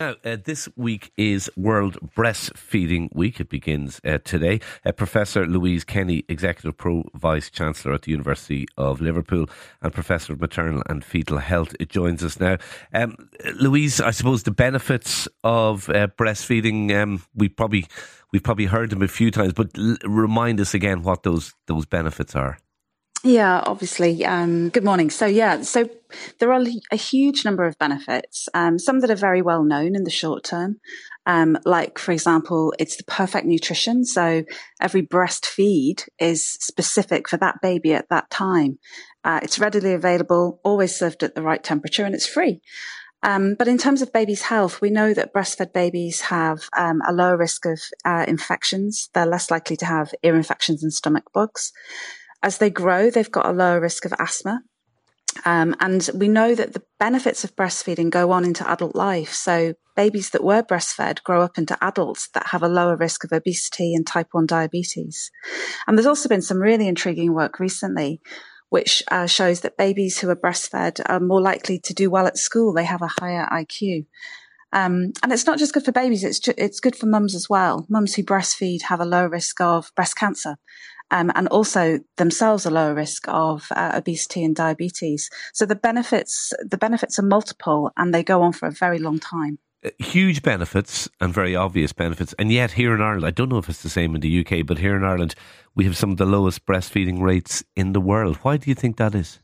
Now, uh, this week is World Breastfeeding Week. It begins uh, today. Uh, Professor Louise Kenny, Executive Pro Vice Chancellor at the University of Liverpool, and Professor of Maternal and Fetal Health, joins us now. Um, Louise, I suppose the benefits of uh, breastfeeding, um, we probably we've probably heard them a few times, but l- remind us again what those those benefits are. Yeah, obviously. Um, good morning. So, yeah, so there are a huge number of benefits, um, some that are very well known in the short term. Um, like, for example, it's the perfect nutrition. So every breastfeed is specific for that baby at that time. Uh, it's readily available, always served at the right temperature, and it's free. Um, but in terms of babies' health, we know that breastfed babies have um, a lower risk of uh, infections. They're less likely to have ear infections and stomach bugs. As they grow, they've got a lower risk of asthma. Um, and we know that the benefits of breastfeeding go on into adult life. So babies that were breastfed grow up into adults that have a lower risk of obesity and type 1 diabetes. And there's also been some really intriguing work recently which uh, shows that babies who are breastfed are more likely to do well at school. They have a higher IQ. Um, and it's not just good for babies, it's, ju- it's good for mums as well. Mums who breastfeed have a low risk of breast cancer um, and also themselves a lower risk of uh, obesity and diabetes. So the benefits, the benefits are multiple and they go on for a very long time. Uh, huge benefits and very obvious benefits. And yet, here in Ireland, I don't know if it's the same in the UK, but here in Ireland, we have some of the lowest breastfeeding rates in the world. Why do you think that is?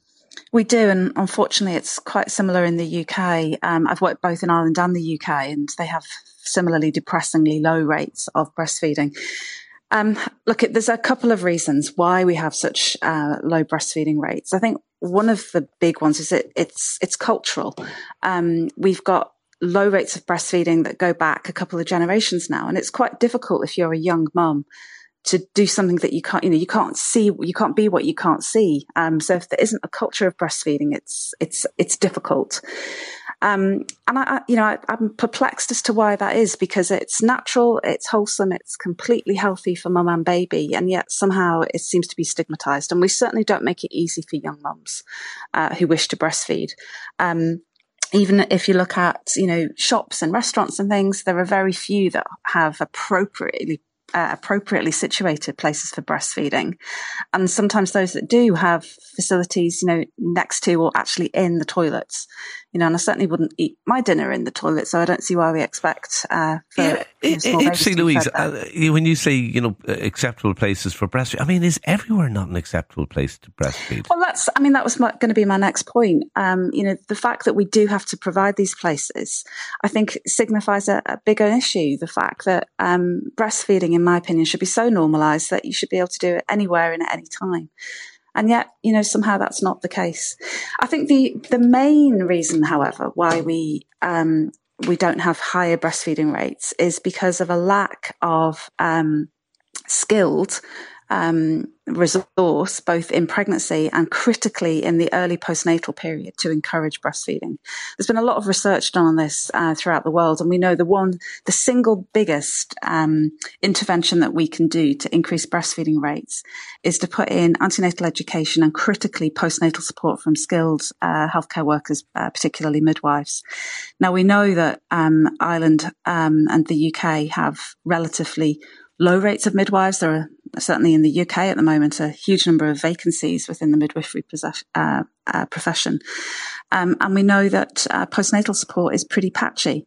We do, and unfortunately, it's quite similar in the UK. Um, I've worked both in Ireland and the UK, and they have similarly depressingly low rates of breastfeeding. Um, look, there's a couple of reasons why we have such uh, low breastfeeding rates. I think one of the big ones is it, it's it's cultural. Um, we've got low rates of breastfeeding that go back a couple of generations now, and it's quite difficult if you're a young mum to do something that you can't, you know, you can't see, you can't be what you can't see. Um, so if there isn't a culture of breastfeeding, it's it's it's difficult. Um, and I, you know, I, am perplexed as to why that is because it's natural, it's wholesome, it's completely healthy for mum and baby, and yet somehow it seems to be stigmatized. And we certainly don't make it easy for young mums uh, who wish to breastfeed. Um, even if you look at, you know, shops and restaurants and things, there are very few that have appropriately uh, appropriately situated places for breastfeeding. And sometimes those that do have facilities, you know, next to or actually in the toilets you know, and I certainly wouldn't eat my dinner in the toilet, so I don't see why we expect. Uh, for, yeah, you know, interesting, Louise. Uh, when you say you know acceptable places for breastfeeding, I mean, is everywhere not an acceptable place to breastfeed? Well, that's. I mean, that was going to be my next point. Um, you know, the fact that we do have to provide these places, I think, signifies a, a bigger issue. The fact that um, breastfeeding, in my opinion, should be so normalised that you should be able to do it anywhere and at any time. And yet, you know, somehow that's not the case. I think the, the main reason, however, why we, um, we don't have higher breastfeeding rates is because of a lack of, um, skilled um, resource both in pregnancy and critically in the early postnatal period to encourage breastfeeding. There's been a lot of research done on this uh, throughout the world, and we know the one, the single biggest um, intervention that we can do to increase breastfeeding rates is to put in antenatal education and critically postnatal support from skilled uh, healthcare workers, uh, particularly midwives. Now we know that um, Ireland um, and the UK have relatively low rates of midwives. There are certainly in the UK at the moment a huge number of vacancies within the midwifery possess- uh, uh, profession. Um, and we know that uh, postnatal support is pretty patchy.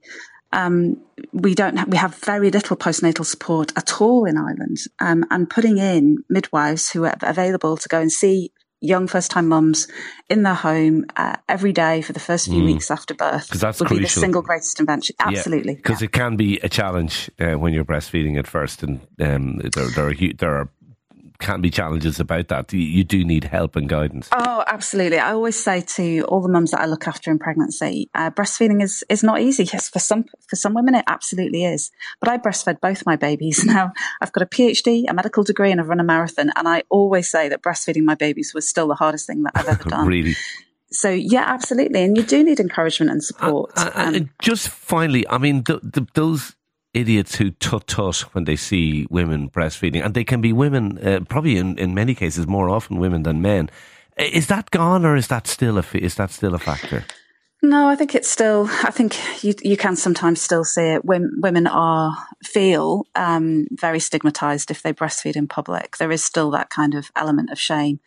Um, we don't we have very little postnatal support at all in Ireland. Um, and putting in midwives who are available to go and see young first time mums in their home uh, every day for the first few mm. weeks after birth that's would crucial. be the single greatest invention. Absolutely. Because yeah, it can be a challenge uh, when you're breastfeeding at first, and um, there, there, are, there are can be challenges about that. You, do need help and guidance. Oh, absolutely. I always say to all the mums that I look after in pregnancy, uh, breastfeeding is is not easy. Yes, for some for some women it absolutely is. But I breastfed both my babies. Now I've got a PhD, a medical degree, and I've run a marathon. And I always say that breastfeeding my babies was still the hardest thing that I've ever done. really. So yeah, absolutely, and you do need encouragement and support. Uh, uh, um, just finally, I mean, those idiots who tut tut when they see women breastfeeding, and they can be women, uh, probably in, in many cases more often women than men. Is that gone, or is that still a is that still a factor? No, I think it's still. I think you you can sometimes still see it. Women, women are feel um, very stigmatized if they breastfeed in public. There is still that kind of element of shame.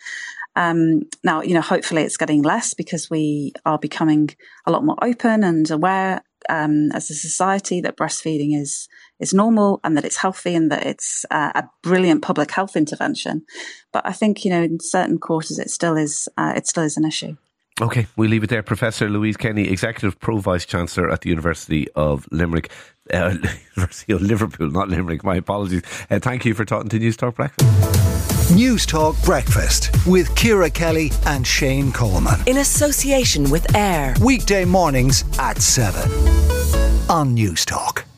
Um, now, you know, hopefully it's getting less because we are becoming a lot more open and aware um, as a society that breastfeeding is is normal and that it's healthy and that it's uh, a brilliant public health intervention. But I think you know in certain quarters it still is uh, it still is an issue. Okay, we leave it there. Professor Louise Kenny, Executive Pro Vice Chancellor at the University of Limerick, uh, University of Liverpool, not Limerick. My apologies. Uh, thank you for talking to Newstalk Breakfast. Newstalk Breakfast with Ciara Kelly and Shane Coleman. In association with AIR. Weekday mornings at 7 on Newstalk.